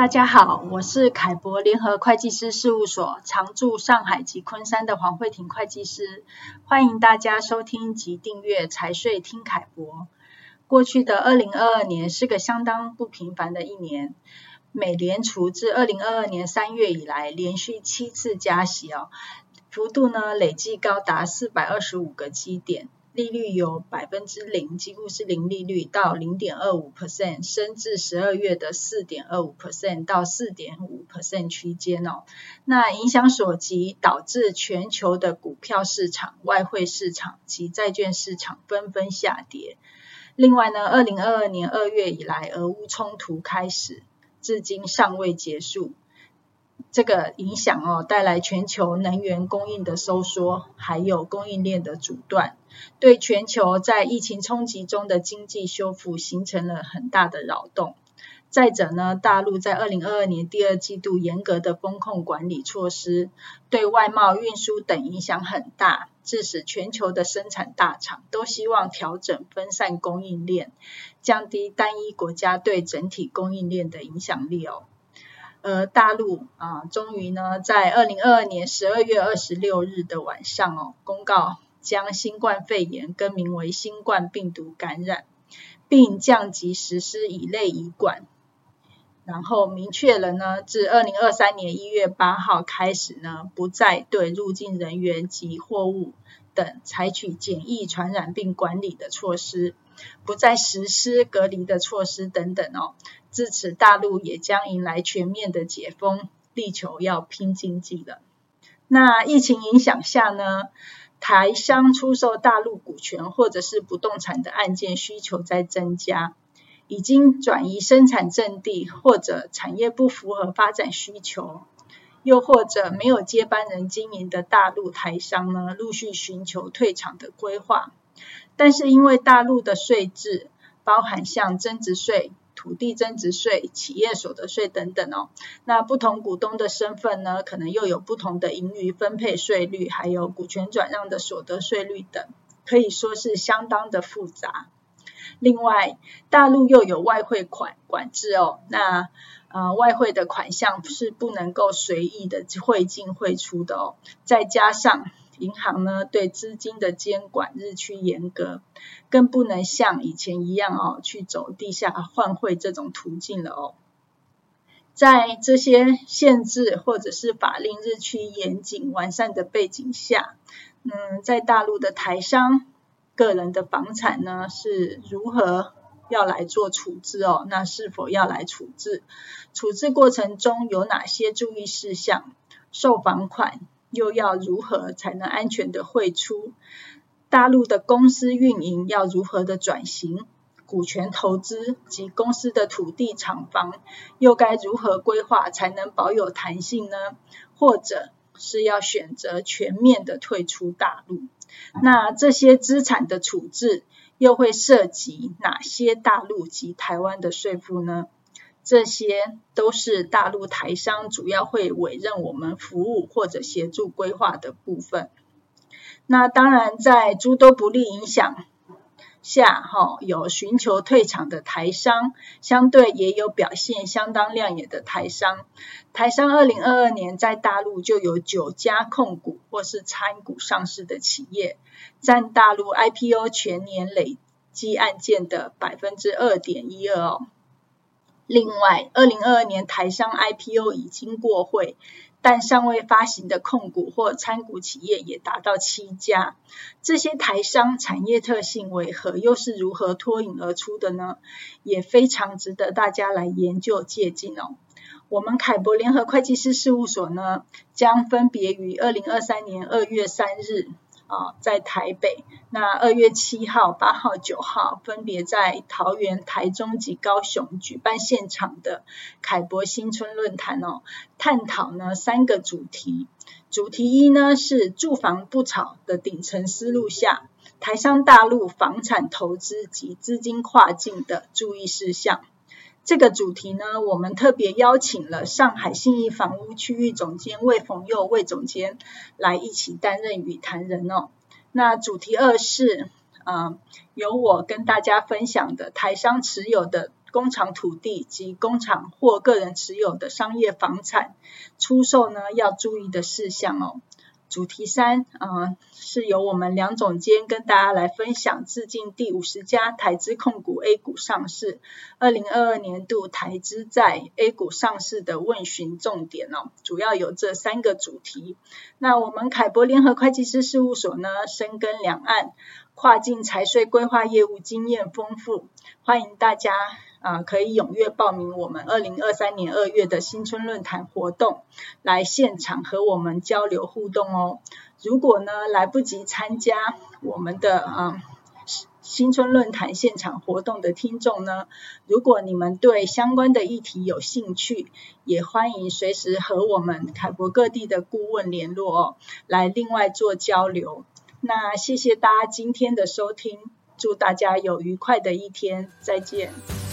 大家好，我是凯博联合会计师事务所常驻上海及昆山的黄慧婷会计师，欢迎大家收听及订阅财税听凯博。过去的二零二二年是个相当不平凡的一年，美联储自二零二二年三月以来连续七次加息哦，幅度呢累计高达四百二十五个基点。利率由百分之零，几乎是零利率，到零点二五 percent，升至十二月的四点二五 percent 到四点五 percent 区间哦。那影响所及，导致全球的股票市场、外汇市场及债券市场纷纷下跌。另外呢，二零二二年二月以来，俄乌冲突开始，至今尚未结束。这个影响哦，带来全球能源供应的收缩，还有供应链的阻断，对全球在疫情冲击中的经济修复形成了很大的扰动。再者呢，大陆在二零二二年第二季度严格的风控管理措施，对外贸运输等影响很大，致使全球的生产大厂都希望调整分散供应链，降低单一国家对整体供应链的影响力哦。而大陆啊，终于呢，在二零二二年十二月二十六日的晚上哦，公告将新冠肺炎更名为新冠病毒感染，并降级实施乙类乙管，然后明确了呢，自二零二三年一月八号开始呢，不再对入境人员及货物等采取检疫传染病管理的措施。不再实施隔离的措施等等哦，自此大陆也将迎来全面的解封，力求要拼经济了。那疫情影响下呢，台商出售大陆股权或者是不动产的案件需求在增加，已经转移生产阵地或者产业不符合发展需求，又或者没有接班人经营的大陆台商呢，陆续寻求退场的规划。但是因为大陆的税制包含像增值税、土地增值税、企业所得税等等哦，那不同股东的身份呢，可能又有不同的盈余分配税率，还有股权转让的所得税率等，可以说是相当的复杂。另外，大陆又有外汇款管制哦，那呃外汇的款项是不能够随意的汇进汇出的哦，再加上。银行呢，对资金的监管日趋严格，更不能像以前一样哦，去走地下换汇这种途径了哦。在这些限制或者是法令日趋严谨完善的背景下，嗯，在大陆的台商个人的房产呢，是如何要来做处置哦？那是否要来处置？处置过程中有哪些注意事项？售房款？又要如何才能安全的汇出？大陆的公司运营要如何的转型？股权投资及公司的土地厂房又该如何规划才能保有弹性呢？或者是要选择全面的退出大陆？那这些资产的处置又会涉及哪些大陆及台湾的税负呢？这些都是大陆台商主要会委任我们服务或者协助规划的部分。那当然，在诸多不利影响下，哈，有寻求退场的台商，相对也有表现相当亮眼的台商。台商二零二二年在大陆就有九家控股或是参股上市的企业，占大陆 IPO 全年累计案件的百分之二点一二哦。另外，二零二二年台商 IPO 已经过会，但尚未发行的控股或参股企业也达到七家。这些台商产业特性为何？又是如何脱颖而出的呢？也非常值得大家来研究借鉴哦。我们凯博联合会计师事务所呢，将分别于二零二三年二月三日。啊，在台北，那二月七号、八号、九号分别在桃园、台中及高雄举办现场的凯博新春论坛哦，探讨呢三个主题。主题一呢是住房不炒的顶层思路下，台商大陆房产投资及资金跨境的注意事项。这个主题呢，我们特别邀请了上海信义房屋区域总监魏逢佑魏总监来一起担任与谈人哦。那主题二是，嗯、由我跟大家分享的台商持有的工厂土地及工厂或个人持有的商业房产出售呢，要注意的事项哦。主题三，呃，是由我们梁总监跟大家来分享，致敬第五十家台资控股 A 股上市，二零二二年度台资在 A 股上市的问询重点哦，主要有这三个主题。那我们凯博联合会计师事务所呢，深耕两岸，跨境财税规划业务经验丰富，欢迎大家。啊、可以踊跃报名我们二零二三年二月的新春论坛活动，来现场和我们交流互动哦。如果呢来不及参加我们的啊、新春论坛现场活动的听众呢，如果你们对相关的议题有兴趣，也欢迎随时和我们凯博各地的顾问联络哦，来另外做交流。那谢谢大家今天的收听，祝大家有愉快的一天，再见。